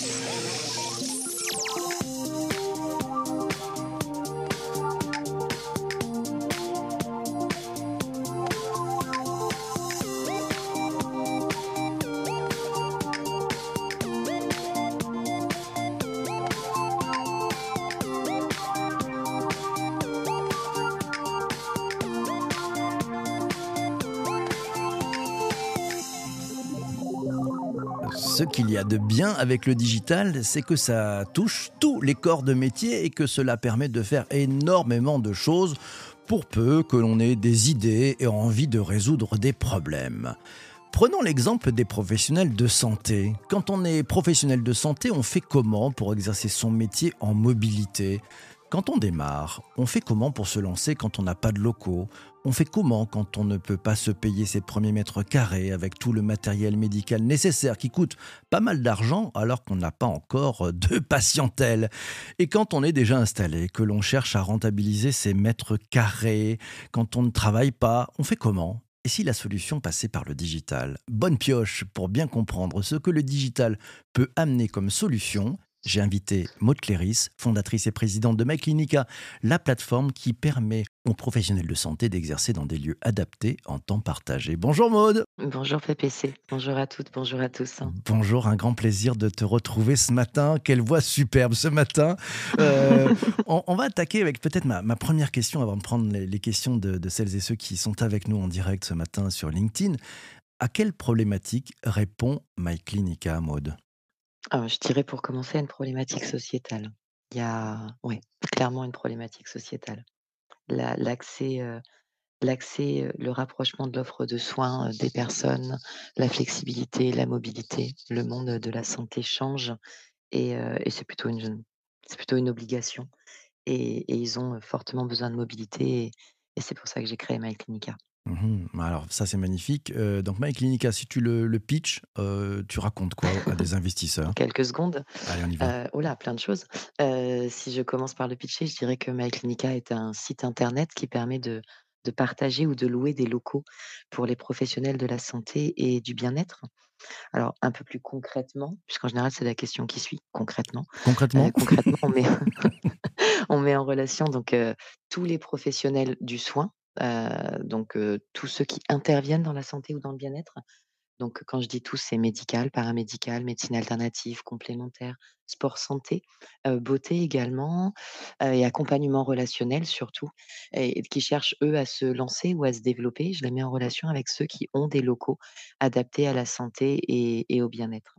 Ce qu'il y a de bien avec le digital, c'est que ça touche tous les corps de métier et que cela permet de faire énormément de choses pour peu que l'on ait des idées et envie de résoudre des problèmes. Prenons l'exemple des professionnels de santé. Quand on est professionnel de santé, on fait comment pour exercer son métier en mobilité? Quand on démarre, on fait comment pour se lancer quand on n'a pas de locaux? On fait comment quand on ne peut pas se payer ses premiers mètres carrés avec tout le matériel médical nécessaire qui coûte pas mal d'argent alors qu'on n'a pas encore de patientèle? Et quand on est déjà installé, que l'on cherche à rentabiliser ses mètres carrés, quand on ne travaille pas, on fait comment? Et si la solution passait par le digital? Bonne pioche pour bien comprendre ce que le digital peut amener comme solution j'ai invité Maud Cléris, fondatrice et présidente de MyClinica, la plateforme qui permet aux professionnels de santé d'exercer dans des lieux adaptés en temps partagé. Bonjour Maud Bonjour PPC, bonjour à toutes, bonjour à tous. Bonjour, un grand plaisir de te retrouver ce matin. Quelle voix superbe ce matin. Euh, on, va attaquer avec peut-être ma, première question avant de prendre les, questions de, de celles et ceux qui sont avec nous en direct ce matin sur LinkedIn. À quelle problématique répond MyClinica, Maud ah, je dirais pour commencer une problématique sociétale. Il y a oui, clairement une problématique sociétale. l'accès, l'accès, le rapprochement de l'offre de soins, des personnes, la flexibilité, la mobilité. Le monde de la santé change et c'est plutôt une plutôt une obligation et et ils ont, fortement besoin de mobilité et et c'est pour ça que j'ai créé MyClinica. Mmh alors ça c'est magnifique. Euh, donc MyClinica, si tu le, le pitch, euh, tu racontes quoi à des investisseurs? Quelques secondes. Allez, on y va. Euh, oh là, plein de choses. Euh, si je commence par le pitcher, je dirais que MyClinica est un site internet qui permet de, de partager ou de louer des locaux pour les professionnels de la santé et du bien-être. Alors, un peu plus concrètement, puisqu'en général, c'est la question qui suit, concrètement. Concrètement concrètement, on met, on met en relation donc tous les professionnels du soin, donc heu, tous ceux qui interviennent dans la santé ou dans le bien-être. Donc quand je dis tous, c'est médical, paramédical, médecine alternative, complémentaire, sport santé, heu, beauté également, et accompagnement relationnel surtout et qui cherchent eux à se lancer ou à se développer. Je les mets en relation avec ceux qui ont des locaux adaptés à la santé et au bien-être.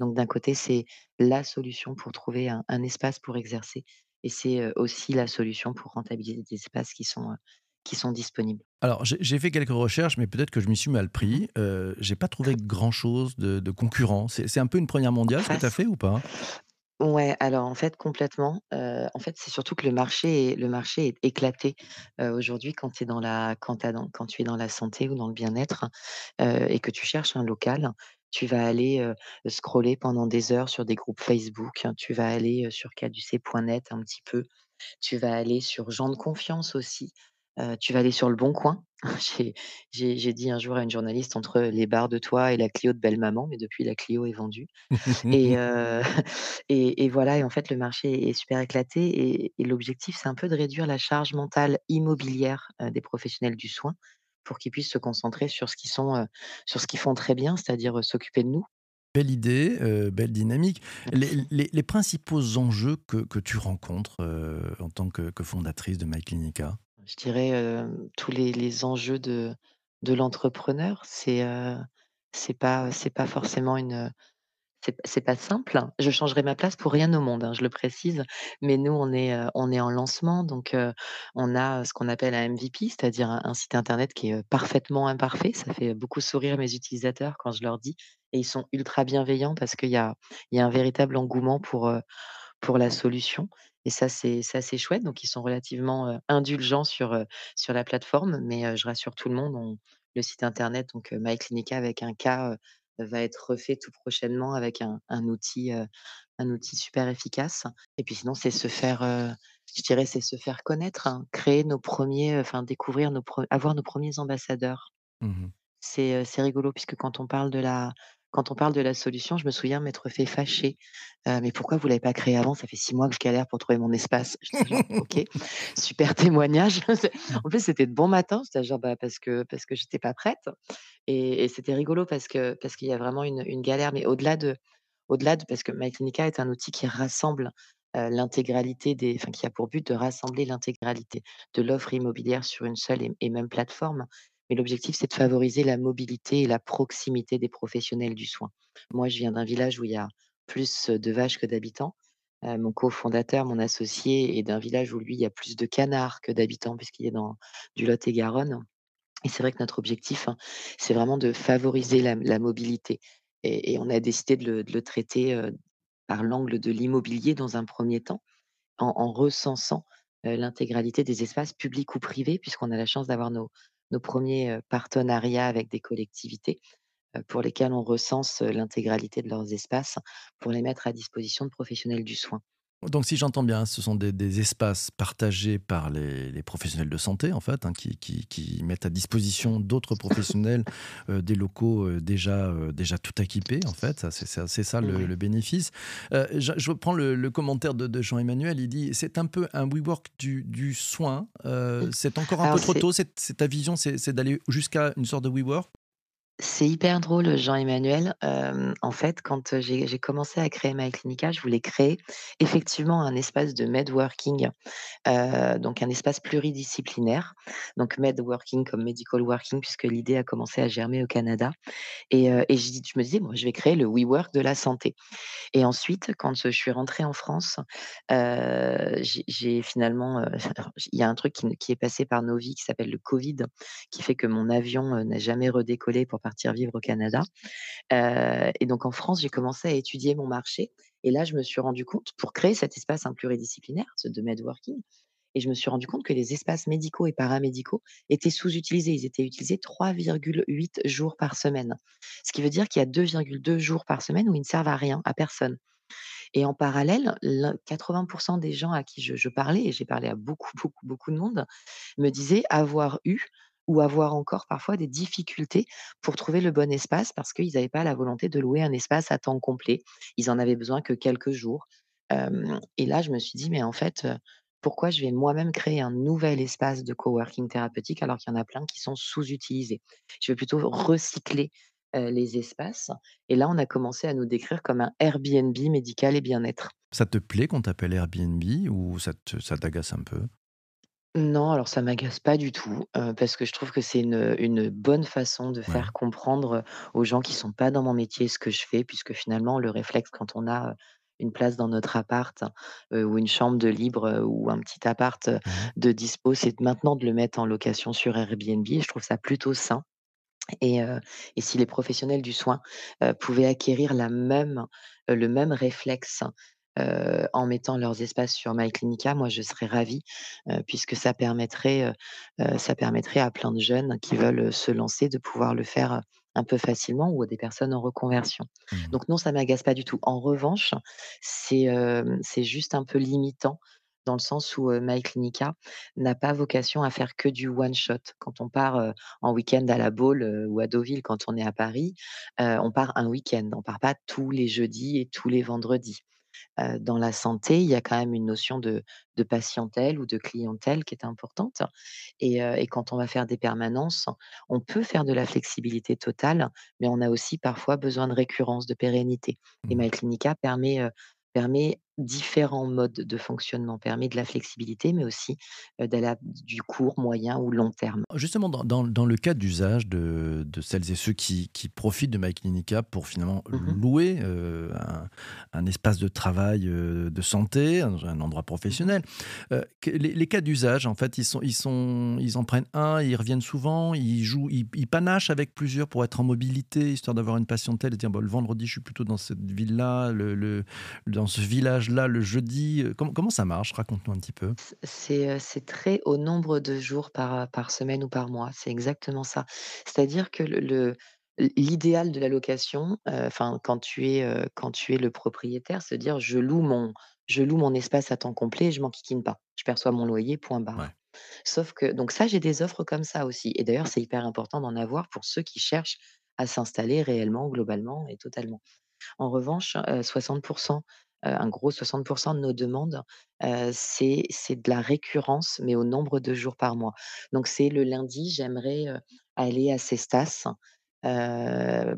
Donc d'un côté, c'est la solution pour trouver un espace pour exercer et c'est, aussi la solution pour rentabiliser des espaces qui sont, qui sont disponibles. Alors, j'ai fait quelques recherches, mais peut-être que je m'y suis mal pris. Euh, j'ai pas trouvé grand-chose de, de concurrent. C'est un peu une première mondiale ce que tu as fait ou pas? Ouais, alors en fait complètement, heu, en fait, c'est surtout que le marché est le marché est éclaté, heu, aujourd'hui quand tu es dans la quand tu dans quand tu es dans la santé ou dans le bien-être, heu et que tu cherches un local, tu vas aller, scroller pendant des heures sur des groupes Facebook, hein, tu vas aller, sur caducée.net un petit peu, tu vas aller sur Gens de confiance aussi, tu vas aller sur Le Bon Coin. J'ai dit un jour à une journaliste: «Entre les barres de toit et la Clio de belle-maman», mais depuis la Clio est vendue et heu et et voilà et en fait le marché est super éclaté et et l'objectif, c'est un peu de réduire la charge mentale immobilière, des professionnels du soin pour qu'ils puissent se concentrer sur ce qu'ils font très bien, c'est-à-dire, s'occuper de nous. Belle idée, euh, belle dynamique. Les, Merci. les- les principaux enjeux que, que tu rencontres euh, en tant que, que fondatrice de MyClinica Je dirais, hem, tous les enjeux de de l'entrepreneur, c'est, c'est pas pas forcément une, c'est pas simple. Je changerais ma place pour rien au monde, hein, je le précise, mais nous, on est, heu, on est en lancement, donc heu, on a, ce qu'on appelle un MVP, c'est-à-dire un site internet qui est, parfaitement imparfait. Ça fait beaucoup sourire mes utilisateurs quand je leur dis et ils sont ultra bienveillants parce qu'il y a y a un véritable engouement pour, pour la solution et ça, c'est c'est chouette. Donc ils sont relativement, indulgents sur, sur la plateforme, mais je rassure tout le monde, on le site internet donc MyClinica avec un K, heu, va être refait tout prochainement avec un un outil, un outil super efficace et puis sinon, c'est se faire, je dirais, c'est se faire connaître, hein, créer nos premiers, enfin découvrir nos avoir nos premiers ambassadeurs. Mmh c'est rigolo puisque quand on parle de la quand on parle de la solution, je me souviens m'être fait fâcher, «Mais pourquoi vous l'avez pas créé avant? Ça fait 6 mois que je galère pour trouver mon espace». Genre: «OK, super témoignage». C'est en plus, c'était de bon matin, j'étais genre: «Bah, parce que parce que j'étais pas prête» et et c'était rigolo parce que parce qu'il y a vraiment une une galère, mais au-delà de au-delà de parce que MyClinica est un outil qui rassemble, l'intégralité des enfin, qui a pour but de rassembler l'intégralité de l'offre immobilière sur une seule et et même plateforme. Mais l'objectif, c'est de favoriser la mobilité et la proximité des professionnels du soin. Moi, je viens d'un village où il y a plus, de vaches que d'habitants. Heu, mon cofondateur, mon associé est d'un village où lui, il y a plus de canards que d'habitants puisqu'il est dans du Lot-et-Garonne et c'est vrai que notre objectif, hein, c'est vraiment de favoriser la mobilité et on a décidé de le traiter, heu, par l'angle de l'immobilier dans un premier temps, en en recensant, heu, l'intégralité des espaces publics ou privés puisqu'on a la chance d'avoir nos nos 1 heu, partenariats avec des collectivités, pour lesquelles on recense, l'intégralité de leurs espaces pour les mettre à disposition de professionnels du soin. Donc si j'entends bien, ce sont des des espaces partagés par les les professionnels de santé, en fait, hein, qui qui qui mettent à disposition d'autres professionnels, heu, des locaux, heu, déjà, heu, déjà tout équipés, en fait. C'est ça le bénéfice. Je je reprends le le commentaire de de Jean-Emmanuel, il dit: «C'est un peu un WeWork du du soin». C'est encore un Alors peu trop tôt? C'est ta vision, c'est d'aller jusqu'à une sorte de WeWork? C'est hyper drôle, Jean-Emmanuel. En fait, quand, j'ai commencé à créer MyClinica, je voulais créer effectivement un espace de medworking, heu, donc un espace pluridisciplinaire. Donc medworking comme medical working puisque l'idée a commencé à germer au Canada et je me disais: «Moi, je vais créer le WeWork de la santé». Et ensuite, quand, je suis rentrée en France, j'ai finalement, il y a un truc qui qui est passé par nos vies qui s'appelle le covid, qui fait que mon avion, n'a jamais redécollé pour partir vivre au Canada. Et donc en France, j'ai commencé à étudier mon marché et là, je me suis rendu compte, pour créer cet espace, hein, pluridisciplinaire, ce de medworking et je me suis rendu compte que les espaces médicaux et paramédicaux étaient sous-utilisés. Ils étaient utilisés 3,8 jours par semaine. Ce qui veut dire qu'il y a 2,2 jours par semaine où ils ne servent à rien, à personne. Et en parallèle, l'in 80% des gens à qui je parlais et j'ai parlé à beaucoup, beaucoup, beaucoup de monde, me disaient avoir eu ou avoir encore parfois des difficultés pour trouver le bon espace parce qu'ils n'avaient pas la volonté de louer un espace à temps complet. Ils en avaient besoin que quelques jours. Et là, je me suis dit: «Mais en fait, pourquoi je vais moi-même créer un nouvel espace de coworking thérapeutique alors qu'il y en a plein qui sont sous-utilisés?» je vais plutôt recycler, les espaces et là, on a commencé à nous décrire comme un Airbnb médical et bien-être. Ça te plaît qu'on t'appelle Airbnb ou ça te ça t'agace un peu? Non, alors ça m'agace pas du tout, heu, parce que je trouve que c'est une, une bonne façon de Ouais. faire comprendre, aux gens qui sont pas dans mon métier ce que je fais, puisque finalement le réflexe quand on a, heu, une place dans notre appart, heu, ou une chambre de libre, heu, ou un petit appart, heu, Mmh de dispo, c'est maintenant de le mettre en location sur Airbnb et je trouve ça plutôt sain et heu et si les professionnels du soin, heu, pouvaient acquérir la même, heu, le même réflexe, heu, en mettant leurs espaces sur MyClinica, moi je serais ravie, heu, puisque ça permettrait, heu, ça permettrait à plein de jeunes qui veulent, se lancer de pouvoir le faire, un peu facilement ou à des personnes en reconversion. mh. Donc non, ça m'agace pas du tout. En revanche, c'est, c'est juste un peu limitant dans le sens où, MyClinica n'a pas vocation à faire que du one shot. Quand on part, en week-end à La Baule, ou à Deauville quand on est à Paris, on part un week-end, on part pas tous les jeudis et tous les vendredis. Dans la santé, il y a quand même une notion de de patientèle ou de clientèle qui est importante et quand on va faire des permanences, on peut faire de la flexibilité totale, mais on a aussi parfois besoin de récurrence, de pérennité et Mmh. MyClinica permet, permet différents modes de fonctionnement, permet de la flexibilité, mais aussi, d'aller du court, moyen ou long terme. Justement, dans dans dans le cas d'usage de de celles et ceux qui qui profitent de MyClinica pour finalement Mmh louer, un un espace de travail, de santé, un un endroit Mmh professionnel, les les cas d'usage, en fait, ils sont ils sont ils en prennent un, ils reviennent souvent, ils jouent ils ils panachent avec plusieurs pour être en mobilité, histoire d'avoir une patientèle et dire: «Bah, le vendredi, je suis plutôt dans cette ville-là, le le dans ce village-là, le jeudi», heu, comment comment ça marche? Raconte-nous un petit peu. C c'est, très au nombre de jours par, heu, par semaine ou par mois. C'est exactement ça. C'est-à-dire que le le l'idéal de la location, quand tu es, quand tu es le propriétaire, se dire: «Je loue mon je loue mon espace à temps complet et je m'enquiquine pas. Je perçois mon loyer, point Ouais. barre». Sauf que donc ça, j'ai des offres comme ça aussi et d'ailleurs, c'est hyper important d'en avoir pour ceux qui cherchent à s'installer réellement, globalement et totalement. En revanche, heu, 60 heu, un gros 60 de nos demandes, heu, c'est de la récurrence, mais au nombre de jours par mois. Donc c'est le lundi, j'aimerais, heu, aller à Cestas,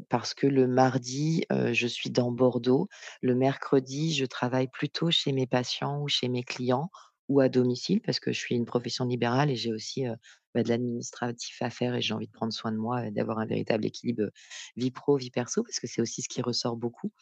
parce que le mardi, je suis dans Bordeaux. Le mercredi, je travaille plutôt chez mes patients ou chez mes clients ou à domicile parce que je suis une profession libérale et j'ai aussi, bah, de l'administratif à faire et j'ai envie de prendre soin de moi et d'avoir un véritable équilibre, vie pro, vie perso parce que c'est aussi ce qui ressort beaucoup.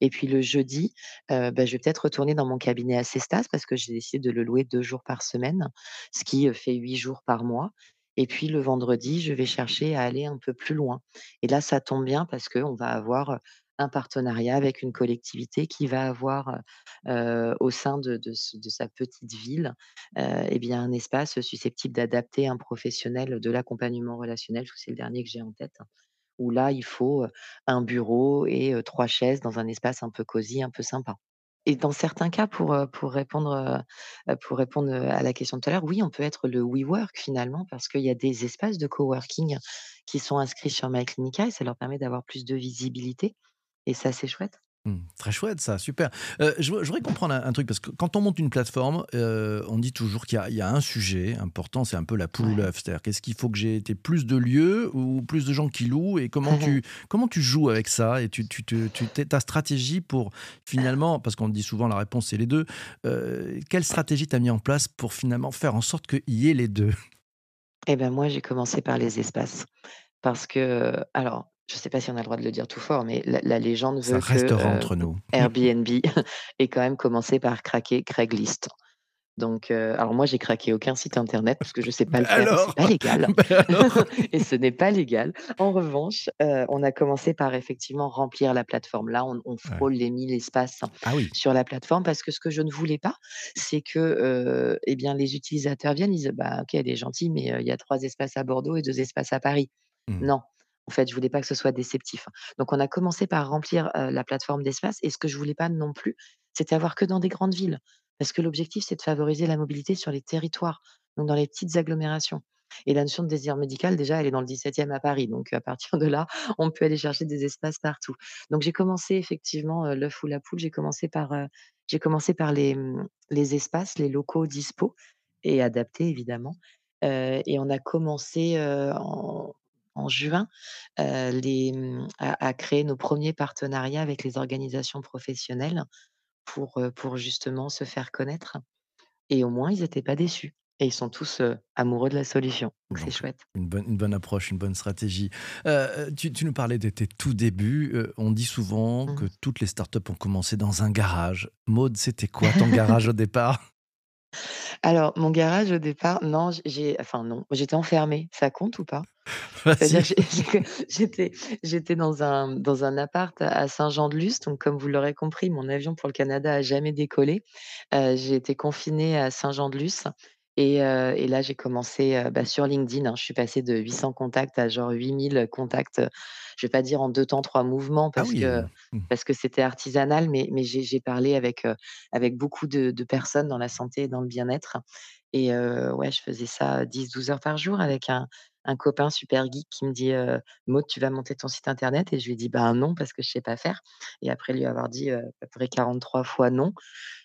Et puis le jeudi, bah, je vais peut-être retourner dans mon cabinet à Cestas parce que j'ai décidé de le louer 2 jours par semaine, ce qui, fait 8 jours par mois. Et puis le vendredi, je vais chercher à aller un peu plus loin. Et là, ça tombe bien parce qu'on va avoir, un partenariat avec une collectivité qui va avoir, au sein de sa petite ville, et bien un espace susceptible d'adapter un professionnel de l'accompagnement relationnel. C'est le dernier que j'ai en tête, où là, il faut, un bureau et 3 chaises dans un espace un peu cosy, un peu sympa. Et dans certains cas, pour, répondre, à la question de tout à l'heure, oui, on peut être le WeWork finalement parce qu'il y a des espaces de coworking qui sont inscrits sur MyClinica et ça leur permet d'avoir plus de visibilité et ça, c'est chouette. Mmh, très chouette ça, super. Heu, je vou je voudrais comprendre un un truc parce que quand on monte une plateforme, heu, on dit toujours qu'il y a il y a un sujet important, c'est un peu la poule ou l'œuf. C'est-à-dire qu'est-ce qu'il faut que j'ai tu plus de lieux ou plus de gens qui louent et comment tu comment tu joues avec ça et tu tu tu tu ta stratégie pour finalement parce qu'on dit souvent la réponse c'est les 2. heu, quelle stratégie tu as mis en place pour finalement faire en sorte qu'il y ait les 2? Et ben, moi, j'ai commencé par les espaces parce que, alors, je sais pas si on a le droit de le dire tout fort, mais la la légende Ça veut que, heu, entre nous. Airbnb ait quand même commencé par craquer Craigslist. Donc, heu, alors moi, j'ai craqué aucun site internet parce que je sais pas le faire c'est pas légal et ce n'est pas légal. En revanche, heu, on a commencé par effectivement remplir la plateforme. Là, on on Ouais. frôle les 1000 espaces Ah oui. sur la plateforme parce que ce que je ne voulais pas, c'est que, et bien, les utilisateurs viennent, ils disent: «Bah, OK, elle est gentille, mais il y a 3 espaces à Bordeaux et 2 espaces à Paris». Mmh. Non, en fait, je voulais pas que ce soit déceptif. Donc on a commencé par remplir, la plateforme d'espace et ce que je voulais pas non plus, c'était avoir que dans des grandes villes. Parce que l'objectif, c'est de favoriser la mobilité sur les territoires, donc dans les petites agglomérations. Et la notion de désir médical, déjà, elle est dans le 17e à Paris. Donc à partir de là, on peut aller chercher des espaces partout. Donc j'ai commencé effectivement, l'œuf ou la poule, j'ai commencé par, commencé par les, mmh, les espaces, les locaux dispo et adaptés évidemment. Et on a commencé, en en juin, les, mmh, à à créer nos premiers partenariats avec les organisations professionnelles pour, pour justement se faire connaître et au moins ils étaient pas déçus et ils sont tous, amoureux de la solution, c'est chouette. une bonne une bonne approche, une bonne stratégie. Tu tu nous parlais de tes tout débuts, on dit souvent que Mmh. toutes les startups ont commencé dans un garage. Maud, c'était quoi ton garage au départ? Alors mon garage au départ, non, j'ai enfin non, j'étais enfermée, ça compte ou pas? J'étais j'étais dans un dans un appart à Saint-Jean-de-Luz, donc comme vous l'aurez compris, mon avion pour le Canada a jamais décollé. Heu, j'ai été confinée à Saint-Jean-de-Luz et là j'ai commencé, bah, sur LinkedIn, hein. Je suis passée de 800 contacts à genre 8000 contacts, je vais pas dire en 2 temps 3 mouvements Ah parce oui, que heu, mmh. parce que c'était artisanal, mais mais j'ai parlé avec, avec beaucoup de de personnes dans la santé et dans le bien-être et ouais, je faisais ça 10-12 heures par jour avec un un copain super geek qui me dit, «Maud, tu vas monter ton site internet?» et je lui dis: «Ben, non, parce que je sais pas faire» et après lui avoir dit, à peu près 43 fois non,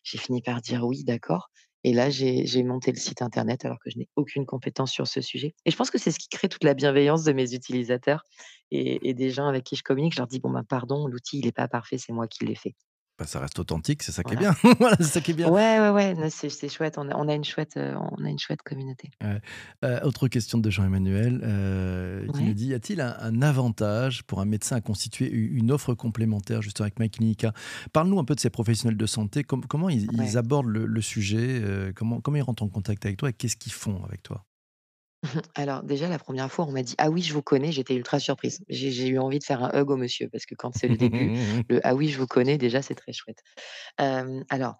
j'ai fini par dire: «Oui, d'accord» et là, j'ai monté le site internet alors que je n'ai aucune compétence sur ce sujet et je pense que c'est ce qui crée toute la bienveillance de mes utilisateurs et des gens avec qui je communique. Je leur dis: «Bon, ben, pardon, l'outil, il est pas parfait, c'est moi qui l'ai fait». Bah, ça reste authentique, c'est ça qui est bien. Voilà, c'est ça qui est bien. Ouais, ouais, ouais, c'est chouette, on a on a une chouette, heu, on a une chouette communauté. Ouais. Heu, autre question de Jean-Emmanuel, heu, qui nous dit: «Y a-t-il un un avantage pour un médecin à constituer une offre complémentaire justement avec MyClinica?» Parle-nous un peu de ces professionnels de santé, com comment ils abordent le le sujet? Comment comment ils rentrent en contact avec toi et qu'est-ce qu'ils font avec toi? Alors déjà la première fois on m'a dit: «Ah oui je vous connais», j'étais ultra surprise. J'ai j'ai eu envie de faire un hug au monsieur parce que quand c'est le début, le «Ah oui je vous connais» déjà c'est très chouette. Hem, alors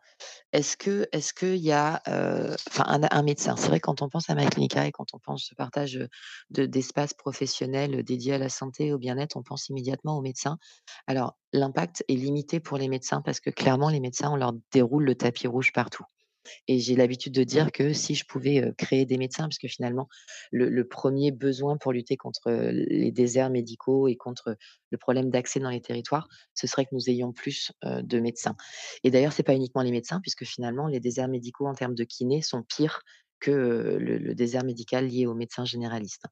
est-ce que est-ce qu'il y a, heu, enfin un un médecin, c'est vrai quand on pense à ma clinica et quand on pense ce partage, heu, de d'espaces professionnels, dédiés à la santé et au bien-être, on pense immédiatement aux médecins. Alors l'impact est limité pour les médecins parce que clairement les médecins on leur déroule le tapis rouge partout. Et j'ai l'habitude de dire que si je pouvais créer des médecins, parce que finalement, le, le premier besoin pour lutter contre les déserts médicaux et contre le problème d'accès dans les territoires, ce serait que nous ayons plus de médecins. Et d'ailleurs, c'est pas uniquement les médecins, puisque finalement, les déserts médicaux en termes de kinés sont pires que le, le désert médical lié aux médecins généralistes.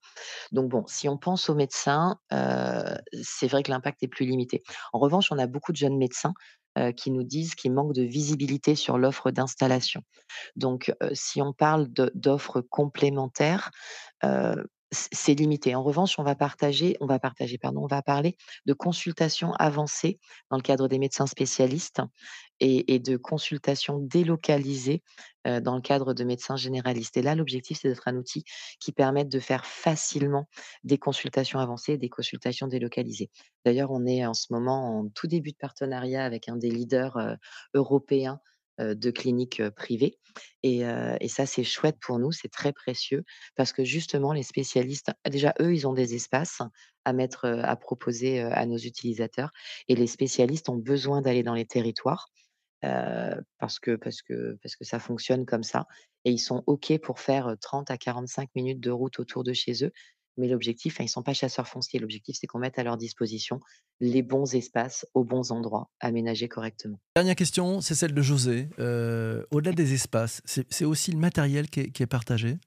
Donc bon, si on pense aux médecins, c'est vrai que l'impact est plus limité. En revanche, on a beaucoup de jeunes médecins, heu, qui nous disent qu'ils manquent de visibilité sur l'offre d'installation. Donc, heu, si on parle d'offres complémentaires, heu, c c'est limité. En revanche, on va partager on va partager, pardon, on va parler de consultations avancées dans le cadre des médecins spécialistes et de consultations délocalisées, dans le cadre de médecins généralistes. Et là, l'objectif, c'est d'être un outil qui permette de faire facilement des consultations avancées et des consultations délocalisées. D'ailleurs, on est en ce moment en tout début de partenariat avec un des leaders, européens, de cliniques, privées et et ça, c'est chouette pour nous, c'est très précieux parce que justement les spécialistes, déjà eux, ils ont des espaces à mettre, à proposer, à nos utilisateurs et les spécialistes ont besoin d'aller dans les territoires heu, parce que parce que parce que ça fonctionne comme ça et ils sont OK pour faire, heu, 30 à 45 minutes de route autour de chez eux. Mais l'objectif, enfin, ils sont pas chasseurs fonciers. L'objectif, c'est qu'on mette à leur disposition les bons espaces aux bons endroits, aménagés correctement. Dernière question, c'est celle de José. Euh, Au-delà des espaces, c'est c'est aussi le matériel qui est, qui est partagé?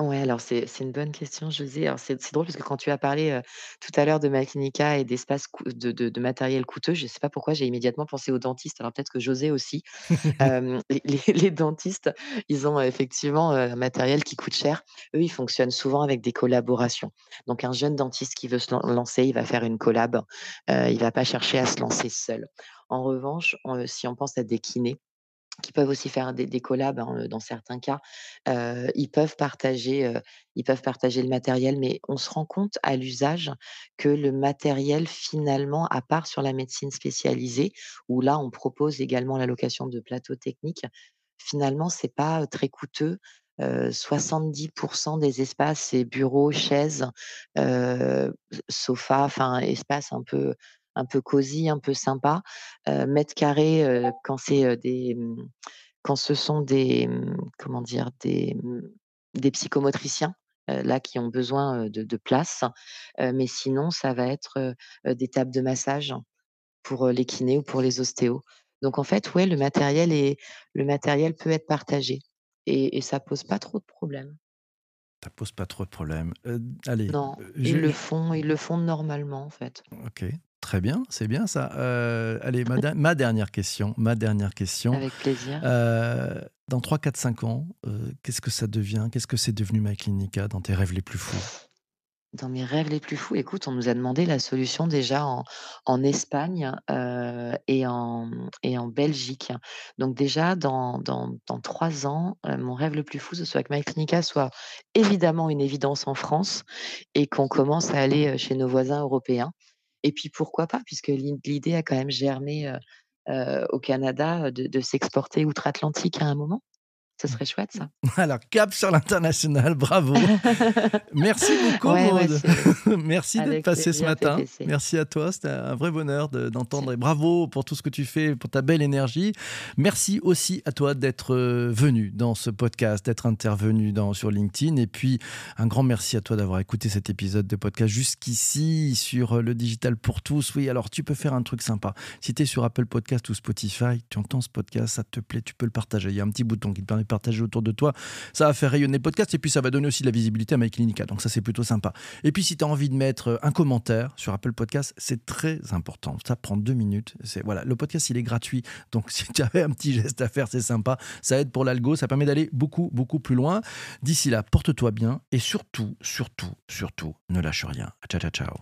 Ouais, alors c'est c'est une bonne question, José. Alors c'est c'est drôle parce que quand tu as parlé, heu, tout à l'heure de Maquinica et d'espace cou de de de matériel coûteux, je ne sais pas pourquoi j'ai immédiatement pensé aux dentistes. Alors peut-être que José aussi. Hem, les les les dentistes, ils ont, effectivement, heu, un matériel qui coûte cher. Eux, ils fonctionnent souvent avec des collaborations. Donc un jeune dentiste qui veut se lan lancer, il va faire une collab, heu, il va pas chercher à se lancer seul. En revanche, on, si on pense à des kinés, qui peuvent aussi faire des collabs, hein, dans certains cas. Ils peuvent partager, ils peuvent partager le matériel, mais on se rend compte à l'usage que le matériel finalement, à part sur la médecine spécialisée, où là on propose également la location de plateaux techniques, finalement c'est pas, très coûteux. Heu, 70% des espaces, c'est bureaux, chaises, sofas, enfin espace un peu un peu cosy, un peu sympa. Carrés, heu, quand c'est, des, mmh, quand ce sont des, mmh, comment dire? Des, mmh, des psychomotriciens, là, qui ont besoin, de de place. Mais sinon, ça va être, des tables de massage pour, les kinés ou pour les ostéos. Donc en fait, ouais, le matériel est le matériel peut être partagé et et ça pose pas trop de problèmes. Ça pose pas trop de problèmes. Euh, allez, Non, ils le font ils le font normalement, en fait. ok, très bien, c'est bien ça. Euh, allez, ma, ma dernière question, ma dernière question. Avec plaisir. Euh, dans 3, 4, 5 ans, euh, qu'est-ce que ça devient? Qu'est-ce que c'est devenu ma clinica dans tes rêves les plus fous? Dans mes rêves les plus fous, écoute, on nous a demandé la solution déjà en en Espagne, et en, et en Belgique. Donc déjà dans dans dans 3 ans, mon rêve le plus fou, ce soit que My Clinica soit évidemment une évidence en France et qu'on commence à aller, chez nos voisins européens. Et puis pourquoi pas, puisque l'id l'idée a quand même germé, au Canada, de s'exporter outre-Atlantique à un moment. Ce serait chouette ça. Alors, cap sur l'international, bravo. Merci beaucoup, Ouais, Maude. Merci d'être passé ce matin. Merci à toi. C'était un vrai bonheur de- d'entendre. et bravo pour tout ce que tu fais, pour ta belle énergie. Merci aussi à toi d'être euh, venu dans ce podcast, d'être intervenu dans, sur LinkedIn. Et puis, un grand merci à toi d'avoir écouté cet épisode de podcast jusqu'ici sur euh, le digital pour tous. Oui, alors tu peux faire un truc sympa. Si tu es sur Apple Podcast ou Spotify, tu entends ce podcast, ça te plaît, tu peux le partager. Il y a un petit bouton qui te permet partager autour de toi. Ça va faire rayonner le podcast et puis ça va donner aussi de la visibilité à My Clinica. Donc ça, c'est plutôt sympa. Et puis si tu as envie de mettre un commentaire sur Apple Podcast, c'est très important. Ça prend deux minutes. C'est voilà, le podcast il est gratuit. Donc si tu avais un petit geste à faire, c'est sympa. Ça aide pour l'algo, ça permet d'aller beaucoup beaucoup plus loin. D'ici là, porte-toi bien et surtout, surtout, surtout, ne lâche rien. Ciao ciao ciao.